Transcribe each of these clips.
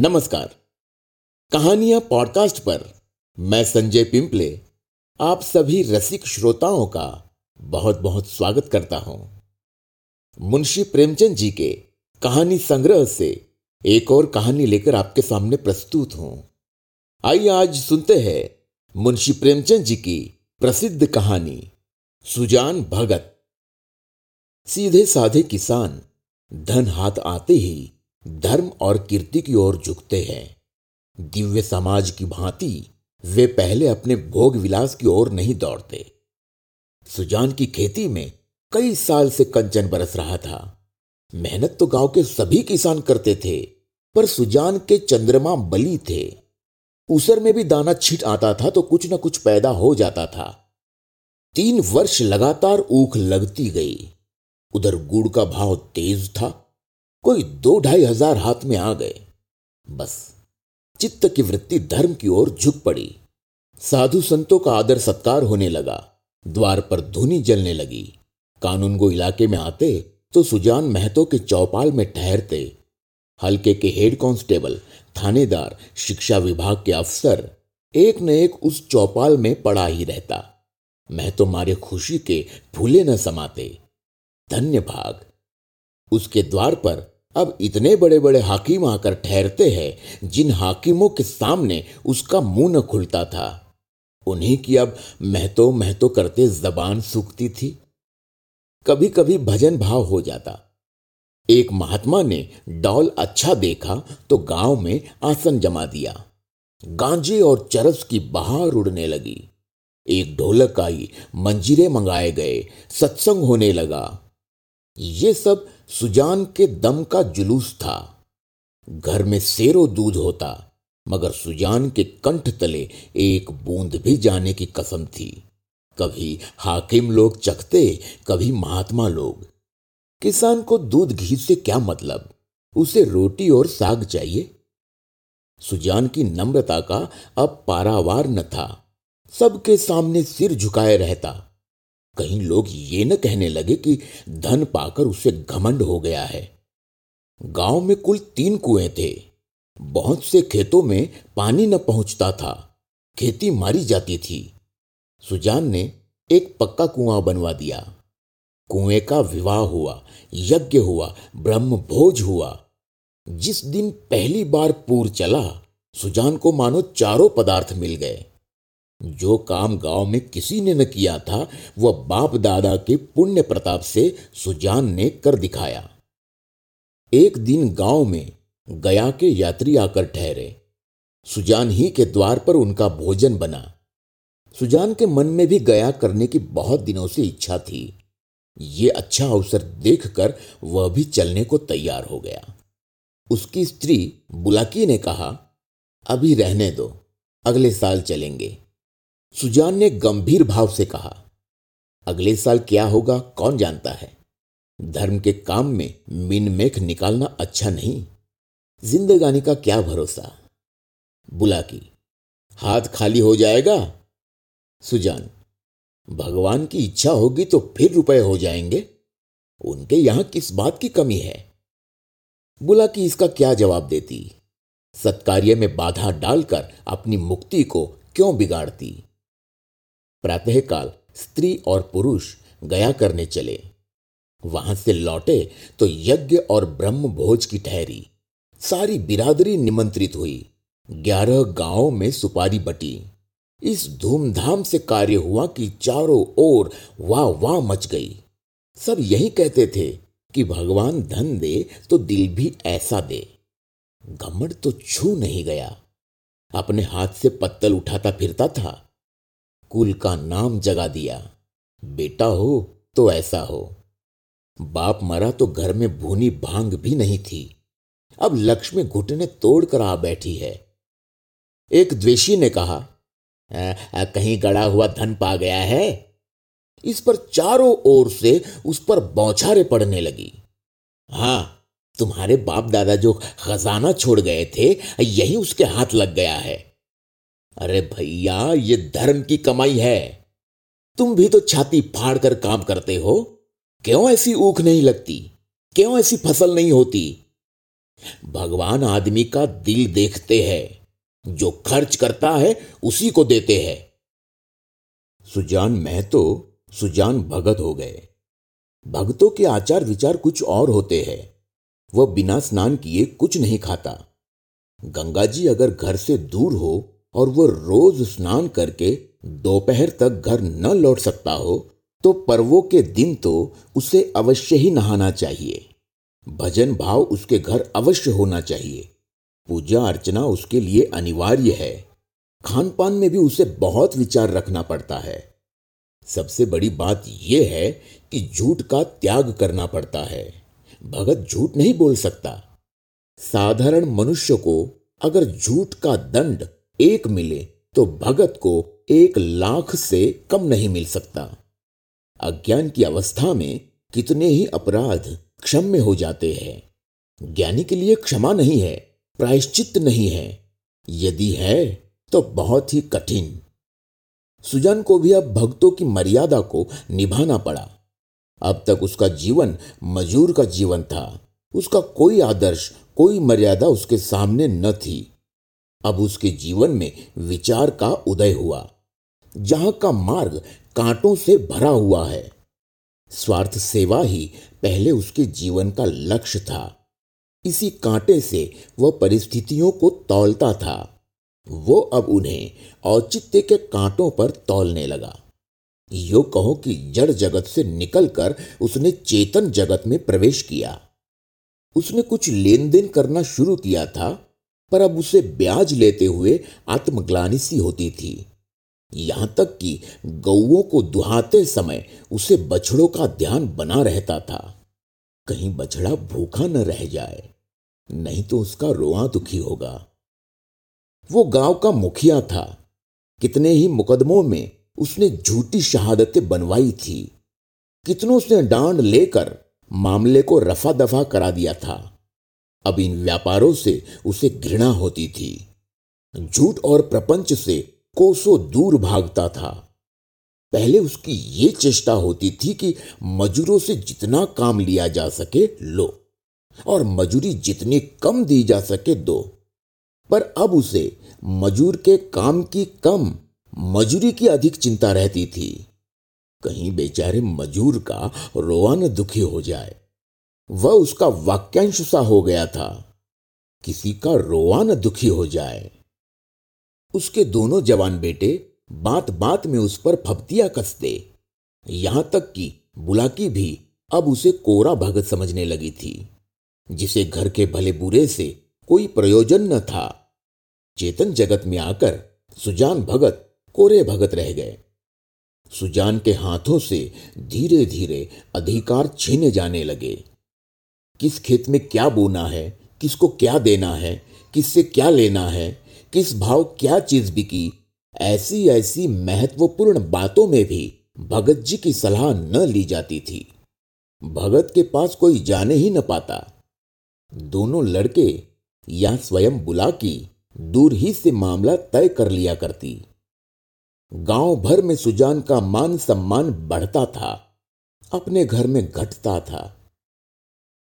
नमस्कार। कहानियाँ पॉडकास्ट पर मैं संजय पिंपले, आप सभी रसिक श्रोताओं का बहुत बहुत स्वागत करता हूँ। मुंशी प्रेमचंद जी के कहानी संग्रह से एक और कहानी लेकर आपके सामने प्रस्तुत हूँ। आइए आज सुनते हैं मुंशी प्रेमचंद जी की प्रसिद्ध कहानी, सुजान भगत। सीधे साधे किसान धन हाथ आते ही धर्म और कीर्ति की ओर झुकते हैं। दिव्य समाज की भांति वे पहले अपने भोग विलास की ओर नहीं दौड़ते। सुजान की खेती में कई साल से कंचन बरस रहा था। मेहनत तो गाँव के सभी किसान करते थे, पर सुजान के चंद्रमा बली थे। उसर में भी दाना छिट आता था तो कुछ ना कुछ पैदा हो जाता था। तीन वर्ष लगातार ऊख लगती गई। उधर गुड़ का भाव तेज था कोई दो ढाई हज़ार हाथ में आ गए। बस, चित्त की वृत्ति धर्म की ओर झुक पड़ी। साधु संतों का आदर सत्कार होने लगा। द्वार पर धुनी जलने लगी। कानून गो इलाके में आते तो सुजान महतो के चौपाल में ठहरते। हल्के के हेड कांस्टेबल, थानेदार, शिक्षा विभाग के अफसर एक न एक उस चौपाल में पड़ा ही रहता। महतो मारे खुशी के फूले न समाते। धन्य भाग। उसके द्वार पर अब इतने बड़े बड़े हाकिम आकर ठहरते हैं, जिन हाकिमों के सामने उसका मुँह न खुलता था। उन्हीं की अब महतो महतो करते जबान सूखती थी। कभी कभी भजन भाव हो जाता। एक महात्मा ने डॉल अच्छा देखा तो गाँव में आसन जमा दिया। गांजे और चरस की बहार उड़ने लगी। एक ढोलक आई, मंजीरे मंगाए गए, सत्संग होने लगा। ये सब सुजान के दम का जुलूस था। घर में सेरो दूध होता, मगर सुजान के कंठ तले एक बूंद भी जाने की कसम थी। कभी हाकिम लोग चखते, कभी महात्मा लोग। किसान को दूध घी से क्या मतलब? उसे रोटी और साग चाहिए? सुजान की नम्रता का अब पारावार न था। सबके सामने सिर झुकाए रहता। कहीं लोग ये न कहने लगे कि धन पाकर उसे घमंड हो गया है। गाँव में कुल तीन कुएँ थे। बहुत से खेतों में पानी न पहुँचता था। खेती मारी जाती थी। सुजान ने एक पक्का कुआँ बनवा दिया। कुएँ का विवाह हुआ, यज्ञ हुआ ब्रह्म भोज हुआ। जिस दिन पहली बार पूर चला, सुजान को मानो चारों पदार्थ मिल गए। जो काम गाँव में किसी ने न किया था, वह बाप दादा के पुण्य प्रताप से सुजान ने कर दिखाया। एक दिन गाँव में गया के यात्री आकर ठहरे। सुजान ही के द्वार पर उनका भोजन बना। सुजान के मन में भी गया करने की बहुत दिनों से इच्छा थी। ये अच्छा अवसर देखकर वह भी चलने को तैयार हो गया। उसकी स्त्री बुलाकी ने कहा, अभी रहने दो, अगले साल चलेंगे। सुजान ने गंभीर भाव से कहा, अगले साल क्या होगा, कौन जानता है? धर्म के काम में मिन मेख निकालना अच्छा नहीं। जिंदगानी का क्या भरोसा? बुला की, हाथ खाली हो जाएगा? सुजान, भगवान की इच्छा होगी तो फिर रुपए हो जाएँगे। उनके यहाँ किस बात की कमी है? बुला की इसका क्या जवाब देती, सत्कार्य में बाधा डालकर अपनी मुक्ति को क्यों बिगाड़ती? प्रातःकाल स्त्री और पुरुष गया करने चले। वहाँ से लौटे तो यज्ञ और ब्रह्म भोज की ठहरी। सारी बिरादरी निमंत्रित हुई। ग्यारह गाँवों में सुपारी बटी। इस धूमधाम से कार्य हुआ कि चारों ओर वाह वाह मच गई। सब यही कहते थे कि भगवान धन दे तो दिल भी ऐसा दे। घमंड तो छू नहीं गया। अपने हाथ से पत्तल उठाता फिरता था। कुल का नाम जगा दिया। बेटा हो तो ऐसा हो। बाप मरा तो घर में भूनी भाँग भी नहीं थी। अब लक्ष्मी घुटने तोड़कर आ बैठी है। एक द्वेषी ने कहा आ, आ, कहीं गड़ा हुआ धन पा गया है? इस पर चारों ओर से उस पर बौछारे पड़ने लगी। हाँ तुम्हारे बाप दादा जो खजाना छोड़ गए थे यही उसके हाथ लग गया है। अरे भैया, ये धर्म की कमाई है। तुम भी तो छाती फाड़ कर काम करते हो। क्यों ऐसी ऊख नहीं लगती? क्यों ऐसी फ़सल नहीं होती? भगवान आदमी का दिल देखते हैं। जो खर्च करता है, उसी को देते हैं। सुजान महतो सुजान भगत हो गए। भगतों के आचार विचार कुछ और होते हैं। वह बिना स्नान किए कुछ नहीं खाता। गंगा जी अगर घर से दूर हो और वह रोज स्नान करके दोपहर तक घर न लौट सकता हो तो पर्वों के दिन तो उसे अवश्य ही नहाना चाहिए। भजन भाव उसके घर अवश्य होना चाहिए। पूजा अर्चना उसके लिए अनिवार्य है। खान पान में भी उसे बहुत विचार रखना पड़ता है। सबसे बड़ी बात यह है कि झूठ का त्याग करना पड़ता है। भगत झूठ नहीं बोल सकता। साधारण मनुष्य को अगर झूठ का दंड एक मिले तो भगत को एक लाख से कम नहीं मिल सकता। अज्ञान की अवस्था में कितने ही अपराध क्षम्य हो जाते हैं। ज्ञानी के लिए क्षमा नहीं है, प्रायश्चित नहीं है। यदि है तो बहुत ही कठिन। सुजन को भी अब भक्तों की मर्यादा को निभाना पड़ा। अब तक उसका जीवन मजूर का जीवन था। उसका कोई आदर्श, कोई मर्यादा उसके सामने न थी। अब उसके जीवन में विचार का उदय हुआ, जहाँ का मार्ग कांटों से भरा हुआ है। स्वार्थ सेवा ही पहले उसके जीवन का लक्ष्य था। इसी कांटे से वह परिस्थितियों को तौलता था। वो अब उन्हें औचित्य के कांटों पर तौलने लगा। यो कहो कि जड़ जगत से निकलकर उसने चेतन जगत में प्रवेश किया। उसने कुछ लेन देन करना शुरू किया था। पर अब उसे ब्याज लेते हुए आत्मग्लानी सी होती थी। यहाँ तक कि गौओं को दुहाते समय उसे बछड़ों का ध्यान बना रहता था। कहीं बछड़ा भूखा न रह जाए, नहीं तो उसका रोआ दुखी होगा। वो गाँव का मुखिया था। कितने ही मुकदमों में उसने झूठी शहादतें बनवाई थी। कितनों से डांड लेकर मामले को रफा दफ़ा करा दिया था। अब इन व्यापारों से उसे घृणा होती थी। झूठ और प्रपंच से कोसों दूर भागता था। पहले उसकी ये चेष्टा होती थी कि मजूरों से जितना काम लिया जा सके लो, और मजूरी जितनी कम दी जा सके दो। पर अब उसे मजूर के काम की कम, मजूरी की अधिक चिंता रहती थी। कहीं बेचारे मजूर का रोवान दुखी हो जाए। वह उसका वाक्यांश सा हो गया था। किसी का रोआ न दुखी हो जाए। उसके दोनों जवान बेटे बात बात में उस पर फपतियाँ कसते। यहाँ तक कि बुलाकी भी अब उसे कोरा भगत समझने लगी थी, जिसे घर के भले बुरे से कोई प्रयोजन न था। चेतन जगत में आकर सुजान भगत, कोरे भगत रह गए। सुजान के हाथों से धीरे धीरे अधिकार छीने जाने लगे। किस खेत में क्या बोना है, किसको क्या देना है, किससे क्या लेना है, किस भाव क्या चीज़ बिकी ऐसी ऐसी महत्वपूर्ण बातों में भी भगत जी की सलाह न ली जाती थी। भगत के पास कोई जाने ही न पाता। दोनों लड़के या स्वयं बुला की दूर ही से मामला तय कर लिया करती। गाँव भर में सुजान का मान सम्मान बढ़ता था, अपने घर में घटता था।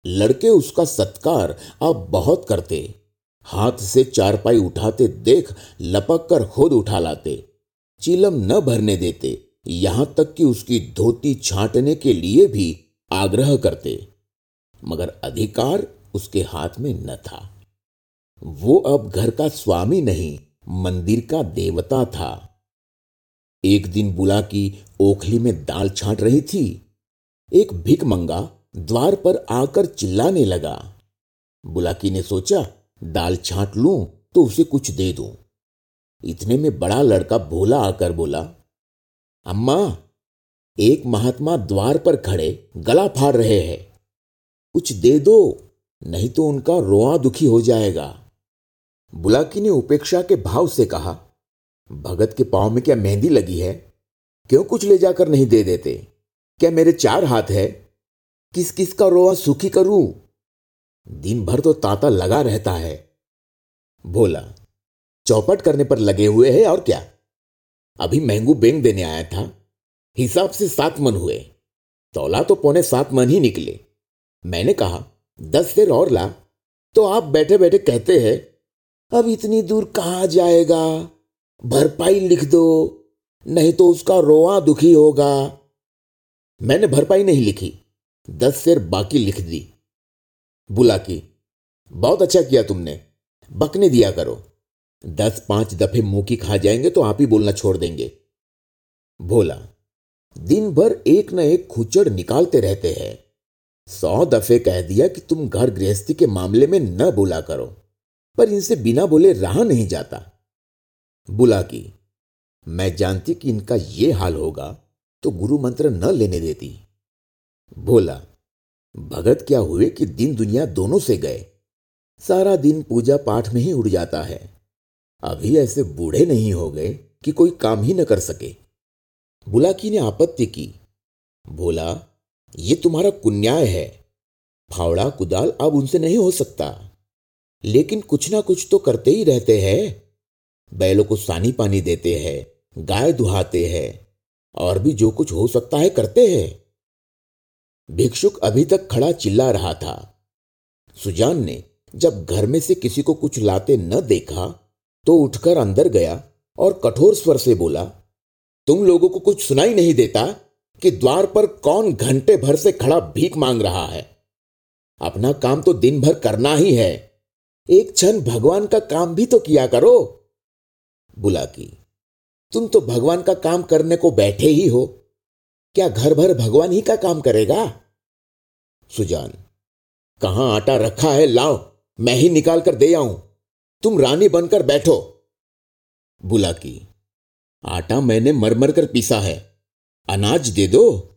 लड़के उसका सत्कार अब बहुत करते। हाथ से चारपाई उठाते देख, लपक कर खुद उठा लाते। चिलम न भरने देते, यहाँ तक कि उसकी धोती छांटने के लिए भी आग्रह करते। मगर अधिकार उसके हाथ में न था। वो अब घर का स्वामी नहीं, मंदिर का देवता था। एक दिन बुला की ओखली में दाल छांट रही थी। एक भिक मंगा द्वार पर आकर चिल्लाने लगा। बुलाकी ने सोचा, दाल छांट लूँ तो उसे कुछ दे दूँ। इतने में बड़ा लड़का भोला आकर बोला, अम्मा, एक महात्मा द्वार पर खड़े, गला फाड़ रहे हैं। कुछ दे दो, नहीं तो उनका रोआ दुखी हो जाएगा। बुलाकी ने उपेक्षा के भाव से कहा, भगत के पाँव में क्या मेहंदी लगी है? क्यों कुछ ले जाकर नहीं दे देते? क्या मेरे चार हाथ है? किस किस का रोआ सुखी करूँ? दिन भर तो ताता लगा रहता है। बोला, चौपट करने पर लगे हुए हैं और क्या? अभी महंगू बेंग देने आया था। हिसाब से सात मन हुए। तोला तो पौने सात मन ही निकले। मैंने कहा, दस शेर और ला। तो आप बैठे बैठे कहते हैं, अब इतनी दूर कहा जाएगा? भरपाई लिख दो, नहीं तो उसका रोआ दुखी होगा। मैंने भरपाई नहीं लिखी। दस शेर बाकी लिख दी। बुला की, बहुत अच्छा किया तुमने, बकने दिया करो। दस पाँच दफे मुँह की खा जाएँगे तो आप ही बोलना छोड़ देंगे। भोला दिन भर एक न एक खुचड़ निकालते रहते हैं। सौ दफे कह दिया कि तुम घर गृहस्थी के मामले में न बोला करो, पर इनसे बिना बोले रहा नहीं जाता। बुला की, मैं जानती कि इनका यह हाल होगा तो गुरु मंत्र न लेने देती। भोला भगत, क्या हुए कि दिन दुनिया दोनों से गए? सारा दिन पूजा पाठ में ही उड़ जाता है। अभी ऐसे बूढ़े नहीं हो गए कि कोई काम ही न कर सके। बुलाकी ने आपत्ति की। बोला, ये तुम्हारा कुन्याय है। फावड़ा, कुदाल अब उनसे नहीं हो सकता। लेकिन कुछ ना कुछ तो करते ही रहते हैं। बैलों को सानी पानी देते हैं, गाय दुहाते हैं, और भी जो कुछ हो सकता है करते हैं। भिक्षुक अभी तक खड़ा चिल्ला रहा था। सुजान ने जब घर में से किसी को कुछ लाते न देखा तो उठकर अंदर गया और कठोर स्वर से बोला, तुम लोगों को कुछ सुनाई नहीं देता कि द्वार पर कौन घंटे भर से खड़ा भीख मांग रहा है? अपना काम तो दिन भर करना ही है। एक क्षण भगवान का काम भी तो किया करो। बुला की, तुम तो भगवान का काम करने को बैठे ही हो। क्या घर भर भगवान ही का काम करेगा? सुजान। कहाँ आटा रखा है, लाओ, मैं ही निकाल कर दे आऊँ। तुम रानी बनकर बैठो। बुला की। आटा मैंने मरमर कर पीसा है। अनाज दे दो।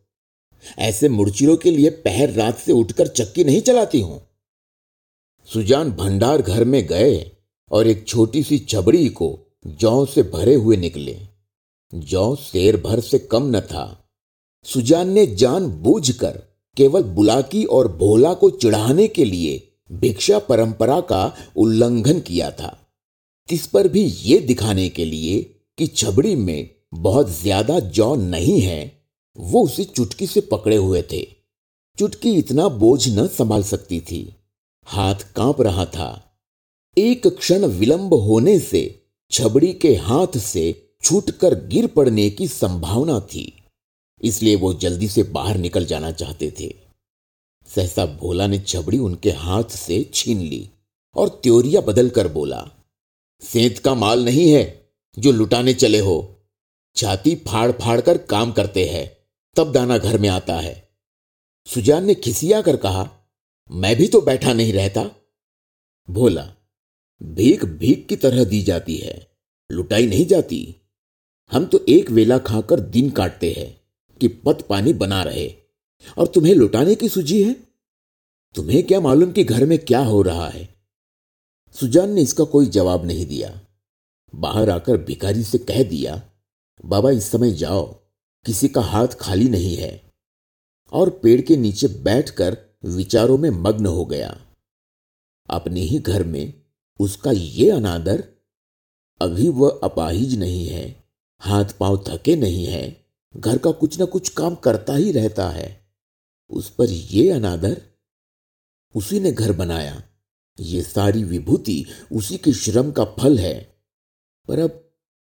ऐसे मुड़चिरों के लिए पहर रात से उठकर चक्की नहीं चलाती हूँ। सुजान भंडार घर में गए और एक छोटी सी छबड़ी को जौ से भरे हुए निकले। जौ शेर भर से कम न था। सुजान ने जान बूझ कर केवल बुलाकी और भोला को चिढ़ाने के लिए भिक्षा परंपरा का उल्लंघन किया था। इस पर भी ये दिखाने के लिए कि छबड़ी में बहुत ज़्यादा जौ नहीं है, वो उसे चुटकी से पकड़े हुए थे। चुटकी इतना बोझ न संभाल सकती थी। हाथ काँप रहा था। एक क्षण विलंब होने से छबड़ी के हाथ से छूटकर गिर पड़ने की संभावना थी। इसलिए वो जल्दी से बाहर निकल जाना चाहते थे। सहसा भोला ने छबड़ी उनके हाथ से छीन ली और त्योरिया बदल कर बोला, सेंत का माल नहीं है जो लुटाने चले हो। छाती फाड़ फाड़ कर काम करते हैं, तब दाना घर में आता है। सुजान ने खिसिया कर कहा, मैं भी तो बैठा नहीं रहता। भोला, भीख भीख की तरह दी जाती है, लुटाई नहीं जाती। हम तो एक वेला खाकर दिन काटते हैं। कि पत पानी बना रहे। और तुम्हें लुटाने की सूझी है? तुम्हें क्या मालूम कि घर में क्या हो रहा है? सुजान ने इसका कोई जवाब नहीं दिया। बाहर आकर भिखारी से कह दिया, बाबा, इस समय जाओ। किसी का हाथ खाली नहीं है। और पेड़ के नीचे बैठकर विचारों में मग्न हो गया। अपने ही घर में उसका ये अनादर, अभी वह अपाहिज नहीं है हाथ पाँव थके नहीं है। घर का कुछ ना कुछ काम करता ही रहता है। उस पर यह अनादर, उसी ने घर बनाया। ये सारी विभूति उसी के श्रम का फल है। पर अब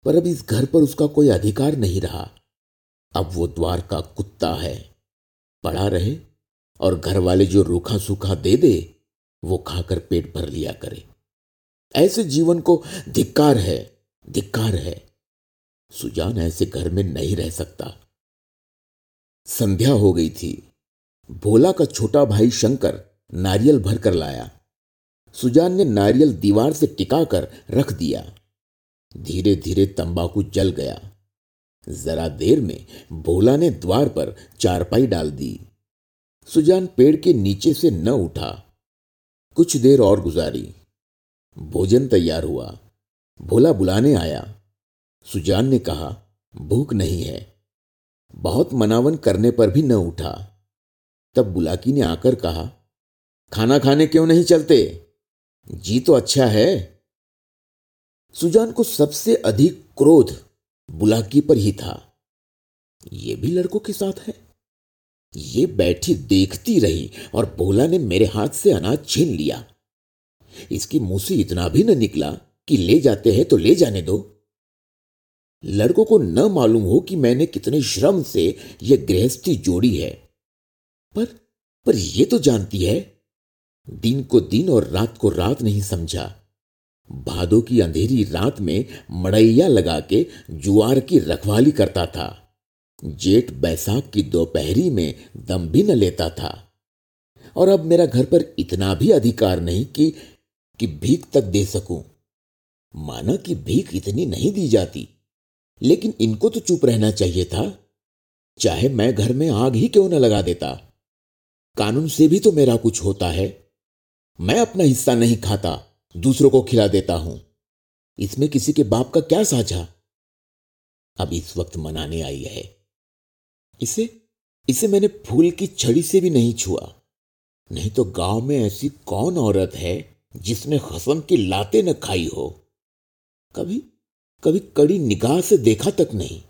पर अब इस घर पर उसका कोई अधिकार नहीं रहा। अब वो द्वार का कुत्ता है। पड़ा रहे और घर वाले जो रूखा सूखा दे दे, वो खाकर पेट भर लिया करे। ऐसे जीवन को धिक्कार है धिक्कार है। सुजान ऐसे घर में नहीं रह सकता। संध्या हो गई थी। भोला का छोटा भाई शंकर नारियल भर कर लाया। सुजान ने नारियल दीवार से टिकाकर रख दिया। धीरे धीरे तंबाकू जल गया। जरा देर में भोला ने द्वार पर चारपाई डाल दी। सुजान पेड़ के नीचे से न उठा। कुछ देर और गुजारी। भोजन तैयार हुआ। भोला बुलाने आया। सुजान ने कहा, भूख नहीं है। बहुत मनावन करने पर भी न उठा। तब बुलाकी ने आकर कहा, खाना खाने क्यों नहीं चलते? जी तो अच्छा है। सुजान को सबसे अधिक क्रोध बुलाकी पर ही था। ये भी लड़कों के साथ है? ये बैठी देखती रही और भोला ने मेरे हाथ से अनाज छीन लिया। इसकी मुँह से इतना भी न निकला कि ले जाते हैं तो ले जाने दो। लड़कों को न मालूम हो कि मैंने कितने श्रम से यह गृहस्थी जोड़ी है। पर पर यह तो जानती है। दिन को दिन और रात को रात नहीं समझा। भादों की अंधेरी रात में मड़ैया लगा के जुआर की रखवाली करता था। जेठ बैसाख की दोपहरी में दम भी न लेता था। और अब मेरा घर पर इतना भी अधिकार नहीं कि कि भीख तक दे सकूँ। माना कि भीख इतनी नहीं दी जाती। लेकिन इनको तो चुप रहना चाहिए था। चाहे मैं घर में आग ही क्यों न लगा देता। कानून से भी तो मेरा कुछ होता है। मैं अपना हिस्सा नहीं खाता, दूसरों को खिला देता हूँ। इसमें किसी के बाप का क्या साझा? अब इस वक्त मनाने आई है। इसे इसे मैंने फूल की छड़ी से भी नहीं छुआ। नहीं तो गाँव में ऐसी कौन औरत है जिसने खसम की लाते न खाई हो? कभी कभी कड़ी निगाह से देखा तक नहीं।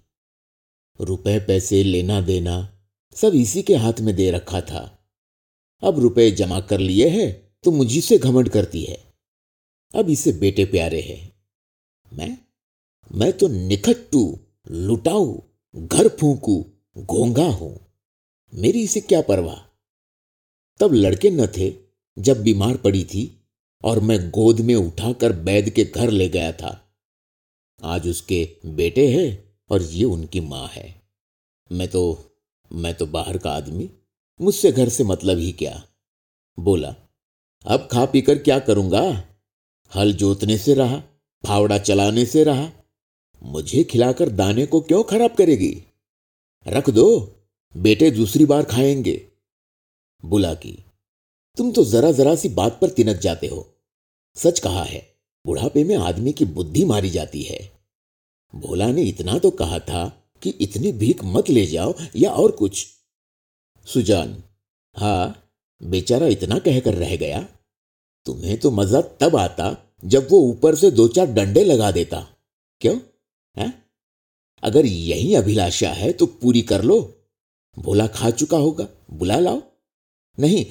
रुपए पैसे लेना देना सब इसी के हाथ में दे रखा था। अब रुपए जमा कर लिए हैं तो मुझी से घमंड करती है। अब इसे बेटे प्यारे हैं। मैं मैं तो निखट्टू लुटाऊ, घर फूकू घोंगा हूँ। मेरी इसे क्या परवाह? तब लड़के न थे, जब बीमार पड़ी थी, और मैं गोद में उठाकर बैद के घर ले गया था। आज उसके बेटे हैं और ये उनकी माँ है। मैं तो मैं तो बाहर का आदमी, मुझसे घर से मतलब ही क्या? बोला, अब खा पीकर क्या करूँगा? हल जोतने से रहा, फावड़ा चलाने से रहा, मुझे खिलाकर दाने को क्यों खराब करेगी? रख दो, बेटे दूसरी बार खाएँगे। बुला की, तुम तो जरा जरा सी बात पर तिनक जाते हो। सच कहा है बुढ़ापे में आदमी की बुद्धि मारी जाती है। भोला ने इतना तो कहा था कि इतनी भीख मत ले जाओ या और कुछ। सुजान, हा, बेचारा इतना कहकर रह गया। तुम्हें तो मज़ा तब आता जब वो ऊपर से दो चार डंडे लगा देता। क्यों? है? अगर यही अभिलाषा है तो पूरी कर लो। भोला खा चुका होगा, बुला लाओ। नहीं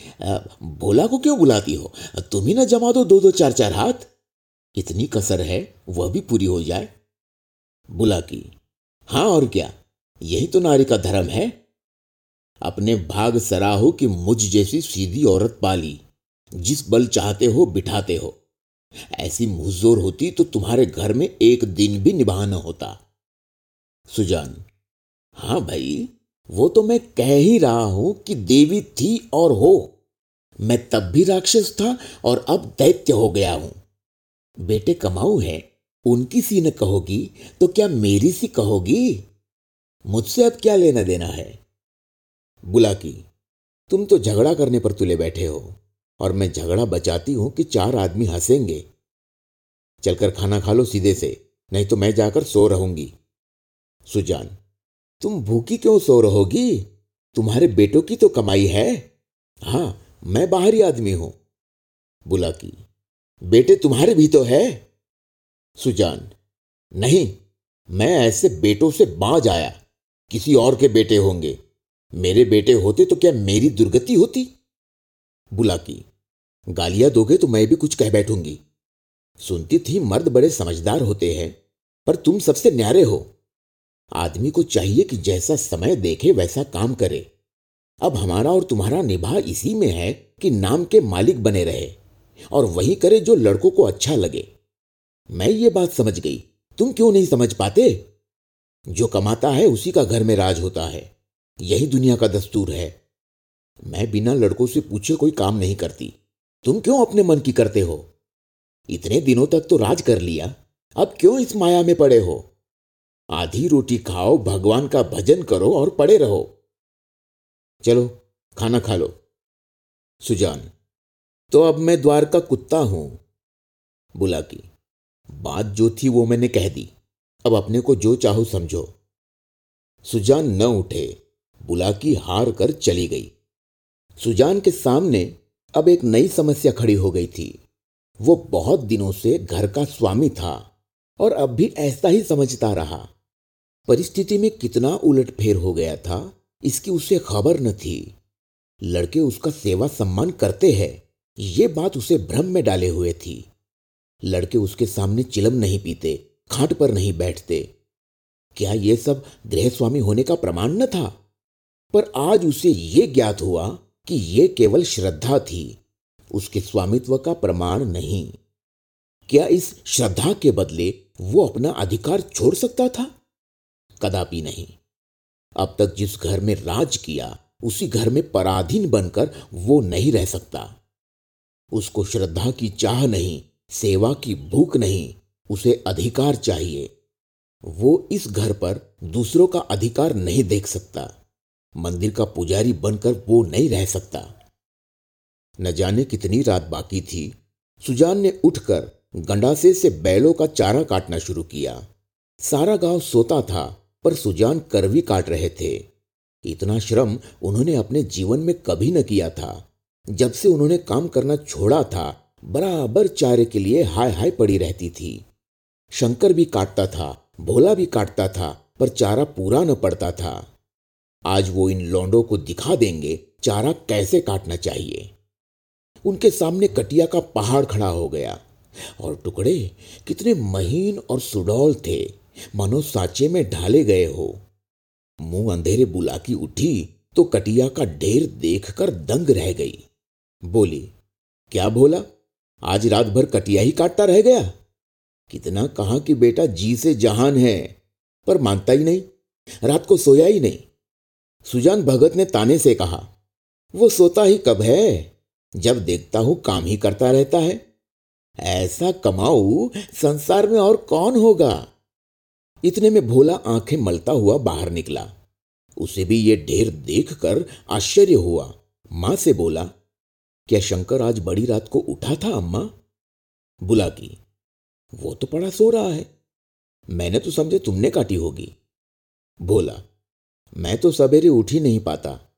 भोला को क्यों बुलाती हो? तुम ही ना जमा दो दो दो चार चार हाथ। इतनी कसर है, वह भी पूरी हो जाए। बुला की, हाँ, और क्या? यही तो नारी का धर्म है। अपने भाग सराहो कि मुझ जैसी सीधी औरत पाली, जिस बल चाहते हो, बिठाते हो। ऐसी मुहजोर होती तो तुम्हारे घर में एक दिन भी निभाना होता। सुजान, हाँ भाई, वो तो मैं कह ही रहा हूँ कि देवी थी और हो। मैं तब भी राक्षस था और अब दैत्य हो गया हूँ। बेटे कमाऊ है, उनकी सी न कहोगी तो क्या मेरी सी कहोगी? मुझसे अब क्या लेना देना है? बुला की, तुम तो झगड़ा करने पर तुले बैठे हो, और मैं झगड़ा बचाती हूँ कि चार आदमी हंसेंगे। चलकर खाना खा लो सीधे से, नहीं तो मैं जाकर सो रहूँगी। सुजान, तुम भूखी क्यों सो रहोगी? तुम्हारे बेटों की तो कमाई है। हाँ, मैं बाहरी आदमी हूँ। बुला की बेटे तुम्हारे भी तो है। सुजान, नहीं, मैं ऐसे बेटों से बाज आया। किसी और के बेटे होंगे। मेरे बेटे होते तो क्या मेरी दुर्गति होती? बुला की गालियाँ दोगे तो मैं भी कुछ कह बैठूँगी। सुनती थी मर्द बड़े समझदार होते हैं, पर तुम सबसे न्यारे हो। आदमी को चाहिए कि जैसा समय देखे वैसा काम करे। अब हमारा और तुम्हारा निभा इसी में है कि नाम के मालिक बने रहे। और वही करे जो लड़कों को अच्छा लगे। मैं ये बात समझ गई। तुम क्यों नहीं समझ पाते? जो कमाता है उसी का घर में राज होता है। यही दुनिया का दस्तूर है। मैं बिना लड़कों से पूछे कोई काम नहीं करती। तुम क्यों अपने मन की करते हो? इतने दिनों तक तो राज कर लिया। अब क्यों इस माया में पड़े हो? आधी रोटी खाओ, भगवान का भजन करो और पड़े रहो। चलो, खाना खा लो। सुजान तो अब मैं द्वार का कुत्ता हूँ। बुला की। बात जो थी वो मैंने कह दी। अब अपने को जो चाहो समझो। सुजान न उठे। बुला की हार कर चली गई। सुजान के सामने अब एक नई समस्या खड़ी हो गई थी। वो बहुत दिनों से घर का स्वामी था और अब भी ऐसा ही समझता रहा। परिस्थिति में कितना उलटफेर हो गया था, इसकी उसे खबर न थी। लड़के उसका सेवा सम्मान करते हैं। ये बात उसे भ्रम में डाले हुए थी। लड़के उसके सामने चिलम नहीं पीते, खाट पर नहीं बैठते। क्या यह सब गृह स्वामी होने का प्रमाण न था? पर आज उसे यह ज्ञात हुआ कि यह केवल श्रद्धा थी, उसके स्वामित्व का प्रमाण नहीं। क्या इस श्रद्धा के बदले वो अपना अधिकार छोड़ सकता था? कदापि नहीं। अब तक जिस घर में राज किया, उसी घर में पराधीन बनकर वो नहीं रह सकता। उसको श्रद्धा की चाह नहीं, सेवा की भूख नहीं, उसे अधिकार चाहिए। वो इस घर पर दूसरों का अधिकार नहीं देख सकता। मंदिर का पुजारी बनकर वो नहीं रह सकता। न जाने कितनी रात बाकी थी। सुजान ने उठकर गंडासे से बैलों का चारा काटना शुरू किया। सारा गाँव सोता था, पर सुजान करवी काट रहे थे। इतना श्रम उन्होंने अपने जीवन में कभी न किया था। जब से उन्होंने काम करना छोड़ा था, बराबर चारे के लिए हाय हाय पड़ी रहती थी। शंकर भी काटता था, भोला भी काटता था, पर चारा पूरा न पड़ता था। आज वो इन लौंडों को दिखा देंगे, चारा कैसे काटना चाहिए? उनके सामने कटिया का पहाड़ खड़ा हो गया। और टुकड़े, कितने महीन और सुडौल थे, मानो सांचे में ढाले गए हो। मुँह अंधेरे बुला की उठी तो कटिया का ढेर देखकर दंग रह गई। बोली, क्या बोला आज रात भर कटिया ही काटता रह गया? कितना कहा कि बेटा जी से जहान है, पर मानता ही नहीं, रात को सोया ही नहीं। सुजान भगत ने ताने से कहा, वो सोता ही कब है, जब देखता हूँ काम ही करता रहता है। ऐसा कमाऊ संसार में और कौन होगा? इतने में भोला आँखें मलता हुआ बाहर निकला। उसे भी ये ढेर देखकर आश्चर्य हुआ। माँ से बोला क्या शंकर आज बड़ी रात को उठा था अम्मा? बुला की। वो तो पड़ा सो रहा है। मैंने तो समझे तुमने काटी होगी। बोला, मैं तो सवेरे उठ ही नहीं पाता।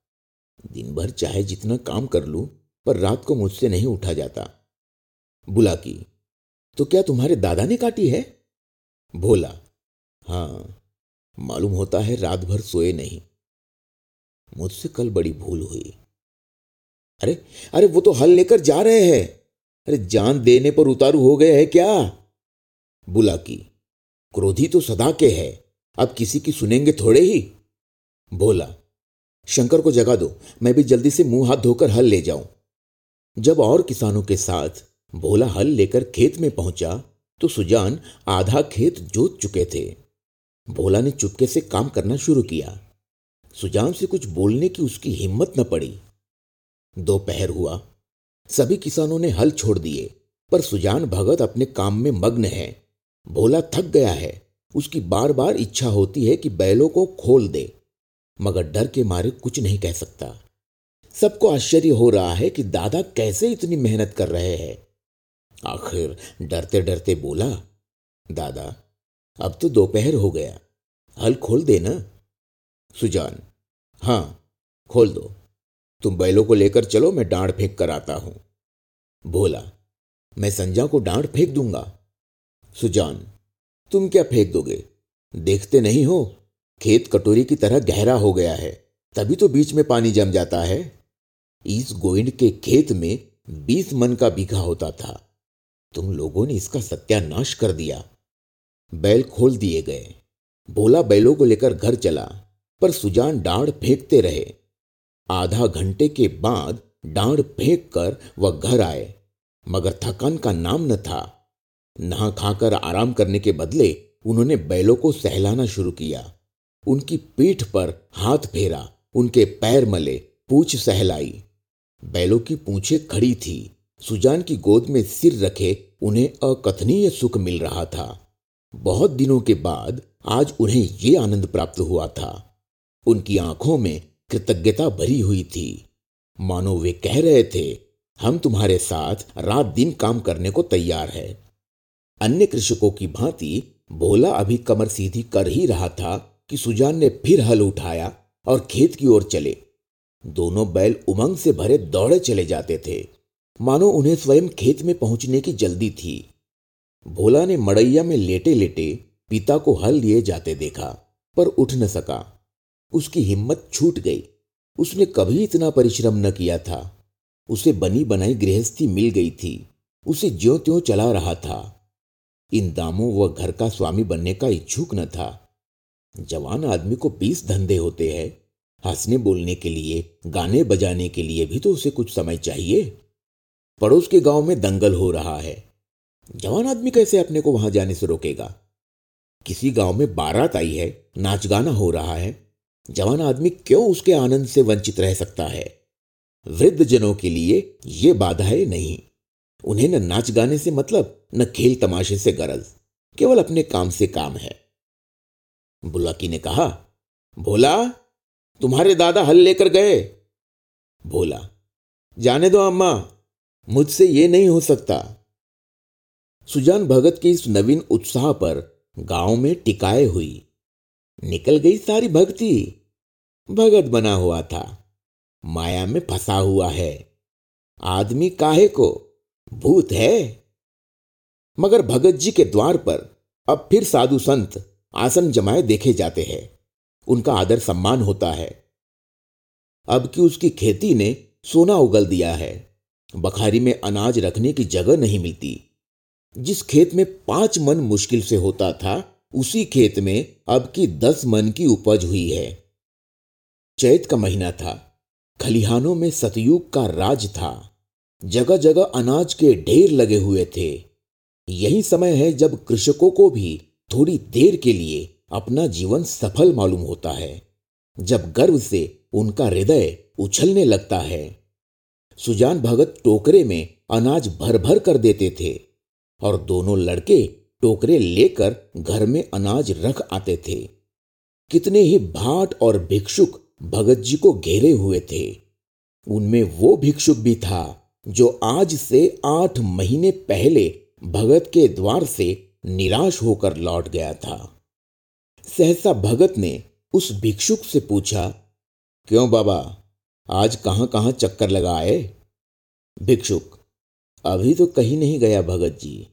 दिन भर चाहे जितना काम कर लू, पर रात को मुझसे नहीं उठा जाता। बुला की तो क्या तुम्हारे दादा ने काटी है? भोला हाँ मालूम होता है रात भर सोए नहीं। मुझसे कल बड़ी भूल हुई। अरे अरे वो तो हल लेकर जा रहे हैं। अरे, जान देने पर उतारू हो गए हैं क्या? बुला की। क्रोधी तो सदा के है। अब किसी की सुनेंगे थोड़े ही। बोला, शंकर को जगा दो, मैं भी जल्दी से मुँह हाथ धोकर हल ले जाऊँ। जब और किसानों के साथ भोला हल लेकर खेत में पहुँचा तो सुजान आधा खेत जोत चुके थे। भोला ने चुपके से काम करना शुरू किया। सुजान से कुछ बोलने की उसकी हिम्मत न पड़ी। दोपहर हुआ। सभी किसानों ने हल छोड़ दिए, पर सुजान भगत अपने काम में मग्न है। भोला थक गया है। उसकी बार बार इच्छा होती है कि बैलों को खोल दे, मगर डर के मारे कुछ नहीं कह सकता। सबको आश्चर्य हो रहा है कि दादा कैसे इतनी मेहनत कर रहे हैं। आखिर डरते डरते बोला, दादा, अब तो दोपहर हो गया। हल खोल दे ना सुजान, हाँ, खोल दो। तुम बैलों को लेकर चलो, मैं डांड फेंक कर आता हूँ। बोला, मैं संजा को डांड फेंक दूँगा। सुजान, तुम क्या फेंक दोगे? देखते नहीं हो? खेत कटोरी की तरह गहरा हो गया है, तभी तो बीच में पानी जम जाता है। इस गोइंड के खेत में बीस मन का बीघा होता था। तुम लोगों ने इसका सत्यानाश कर दिया। बैल खोल दिए गए। बोला, बैलों को लेकर घर चला, पर सुजान डांड फेंकते रहे। आधा घंटे के बाद डांड फेंक कर वह घर आए, मगर थकान का नाम न था। नहा खाकर आराम करने के बदले उन्होंने बैलों को सहलाना शुरू किया। उनकी पीठ पर हाथ फेरा, उनके पैर मले, पूछ सहलाई। बैलों की पूछे खड़ी थी। सुजान की गोद में सिर रखे उन्हें अकथनीय सुख मिल रहा था। बहुत दिनों के बाद आज उन्हें यह आनंद प्राप्त हुआ था। उनकी आँखों में कृतज्ञता भरी हुई थी। मानो वे कह रहे थे, हम तुम्हारे साथ रात दिन काम करने को तैयार है। अन्य कृषकों की भांति भोला अभी कमर सीधी कर ही रहा था कि सुजान ने फिर हल उठाया और खेत की ओर चले। दोनों बैल उमंग से भरे दौड़े चले जाते थे। मानो उन्हें स्वयं खेत में पहुँचने की जल्दी थी। भोला ने मड़ैया में लेटे लेटे पिता को हल लिए जाते देखा, पर उठ न सका। उसकी हिम्मत छूट गई। उसने कभी इतना परिश्रम न किया था। उसे बनी बनाई गृहस्थी मिल गई थी। उसे ज्यो त्यों चला रहा था। इन दामों वह घर का स्वामी बनने का इच्छुक न था। जवान आदमी को बीस धंधे होते हैं। हंसने बोलने के लिए, गाने बजाने के लिए भी तो उसे कुछ समय चाहिए। पड़ोस के गाँव में दंगल हो रहा है। जवान आदमी कैसे अपने को वहाँ जाने से रोकेगा? किसी गाँव में बारात आई है, नाच गाना हो रहा है। जवान आदमी क्यों उसके आनंद से वंचित रह सकता है? वृद्ध जनों के लिए ये बाधाएँ नहीं। उन्हें न नाच गाने से मतलब न खेल तमाशे से गरज, केवल अपने काम से काम है। बुलाकी ने कहा, भोला, तुम्हारे दादा हल लेकर गए। भोला जाने दो अम्मा, मुझसे ये नहीं हो सकता। सुजान भगत के इस नवीन उत्साह पर गाँव में टिकाए हुई निकल गई सारी भक्ति। भगत बना हुआ था। माया में फंसा हुआ है। आदमी काहे को? भूत है। मगर भगत जी के द्वार पर अब फिर साधु संत आसन जमाए देखे जाते हैं। उनका आदर सम्मान होता है। अब की उसकी खेती ने सोना उगल दिया है, बखारी में अनाज रखने की जगह नहीं मिलती। जिस खेत में पाँच मन मुश्किल से होता था, उसी खेत में अब की दस मन की उपज हुई है। चैत का महीना था। खलिहानों में सतयुग का राज था। जगह जगह अनाज के ढेर लगे हुए थे। यही समय है जब कृषकों को भी थोड़ी देर के लिए अपना जीवन सफल मालूम होता है। जब गर्व से उनका हृदय उछलने लगता है। सुजान भगत टोकरे में अनाज भर भर कर देते थे और दोनों लड़के टोकरे लेकर घर में अनाज रख आते थे। कितने ही भाट और भिक्षुक भगत जी को घेरे हुए थे। उनमें वो भिक्षुक भी था, जो आज से आठ महीने पहले भगत के द्वार से निराश होकर लौट गया था। सहसा भगत ने उस भिक्षुक से पूछा, क्यों बाबा, आज कहाँ कहाँ चक्कर लगाए भिक्षुक, अभी तो कहीं नहीं गया भगत जी,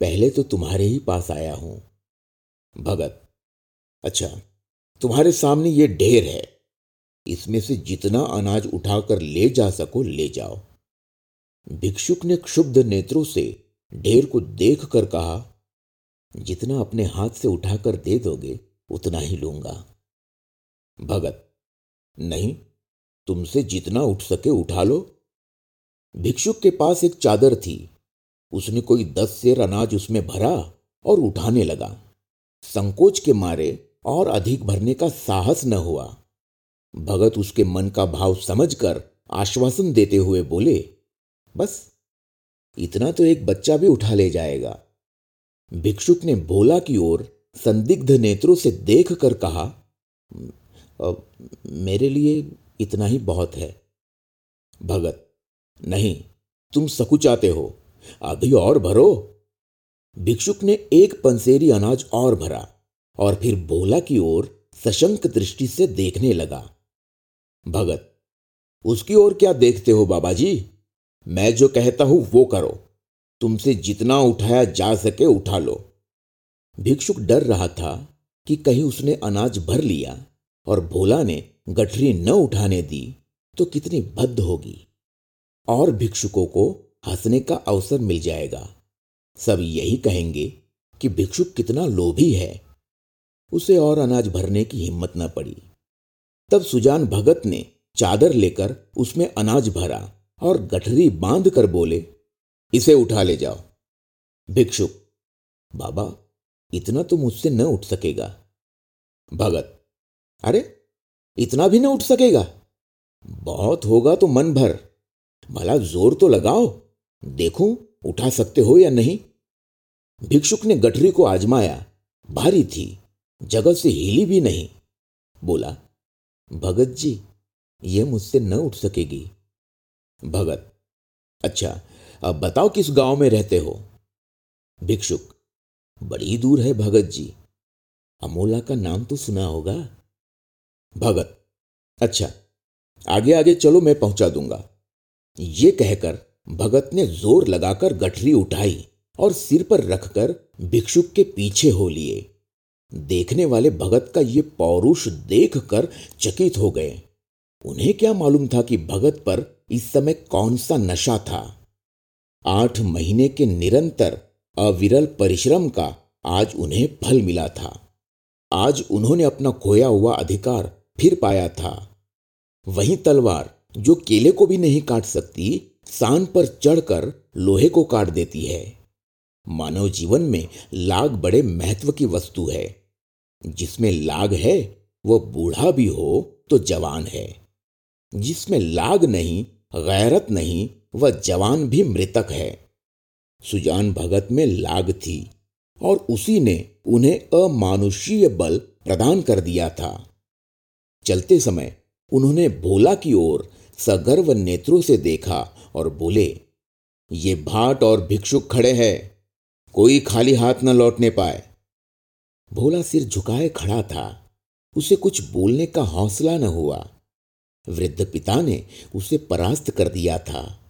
पहले तो तुम्हारे ही पास आया हूँ। भगत अच्छा तुम्हारे सामने ये ढेर है। इसमें से जितना अनाज उठाकर ले जा सको, ले जाओ। भिक्षुक ने क्षुब्ध नेत्रों से ढेर को देख कर कहा, जितना अपने हाथ से उठाकर दे दोगे, उतना ही लूँगा। भगत, नहीं, तुमसे जितना उठ सके उठा लो। भिक्षुक के पास एक चादर थी। उसने कोई दस सेर अनाज उसमें भरा और उठाने लगा। संकोच के मारे और अधिक भरने का साहस न हुआ। भगत उसके मन का भाव समझकर आश्वासन देते हुए बोले, बस, इतना तो एक बच्चा भी उठा ले जाएगा। भिक्षुक ने भोला की ओर संदिग्ध नेत्रों से देख कर कहा मेरे लिए इतना ही बहुत है। भगत, नहीं, तुम सकुचाते हो, अभी और भरो। भिक्षुक ने एक पंसेरी अनाज और भरा। और फिर भोला की ओर सशंक दृष्टि से देखने लगा। भगत, उसकी ओर क्या देखते हो बाबा जी मैं जो कहता हूँ वो करो। तुमसे जितना उठाया जा सके उठा लो। भिक्षुक डर रहा था कि कहीं उसने अनाज भर लिया और भोला ने गठरी न उठाने दी तो कितनी भद्द होगी। और भिक्षुकों को हंसने का अवसर मिल जाएगा। सब यही कहेंगे कि भिक्षुक कितना लोभी है। उसे और अनाज भरने की हिम्मत न पड़ी। तब सुजान भगत ने चादर लेकर उसमें अनाज भरा और गठरी बाँध कर बोले, इसे उठा ले जाओ। भिक्षुक, बाबा, इतना तो मुझसे न उठ सकेगा। भगत, अरे, इतना भी न उठ सकेगा? बहुत होगा तो मन भर। भला ज़ोर तो लगाओ, देखूँ उठा सकते हो या नहीं? भिक्षुक ने गठरी को आजमाया, भारी थी। जगह से हिली भी नहीं। बोला, भगत जी, यह मुझसे न उठ सकेगी। भगत अच्छा अब बताओ किस गाँव में रहते हो? भिक्षुक, बड़ी दूर है भगत जी। अमोला का नाम तो सुना होगा। भगत अच्छा आगे आगे चलो मैं पहुँचा दूँगा। ये कहकर भगत ने ज़ोर लगाकर गठरी उठाई और सिर पर रखकर भिक्षुक के पीछे हो लिए। देखने वाले भगत का ये पौरुष देखकर चकित हो गए। उन्हें क्या मालूम था कि भगत पर इस समय कौन सा नशा था? आठ महीने के निरंतर अविरल परिश्रम का आज उन्हें फल मिला था। आज उन्होंने अपना खोया हुआ अधिकार फिर पाया था। वही तलवार, जो केले को भी नहीं काट सकती सान पर चढ़कर लोहे को काट देती है। मानव जीवन में लाग बड़े महत्व की वस्तु है। जिसमें लाग है वह बूढ़ा भी हो तो जवान है। जिसमें लाग नहीं, गैरत नहीं, वह जवान भी मृतक है। सुजान भगत में लाग थी और उसी ने उन्हें अमानुषीय बल प्रदान कर दिया था। चलते समय उन्होंने भोला की ओर सगर्व नेत्रों से देखा और बोले, ये भाट और भिक्षुक खड़े हैं। कोई खाली हाथ न लौटने पाए। भोला सिर झुकाए खड़ा था। उसे कुछ बोलने का हौसला न हुआ। वृद्ध पिता ने उसे परास्त कर दिया था।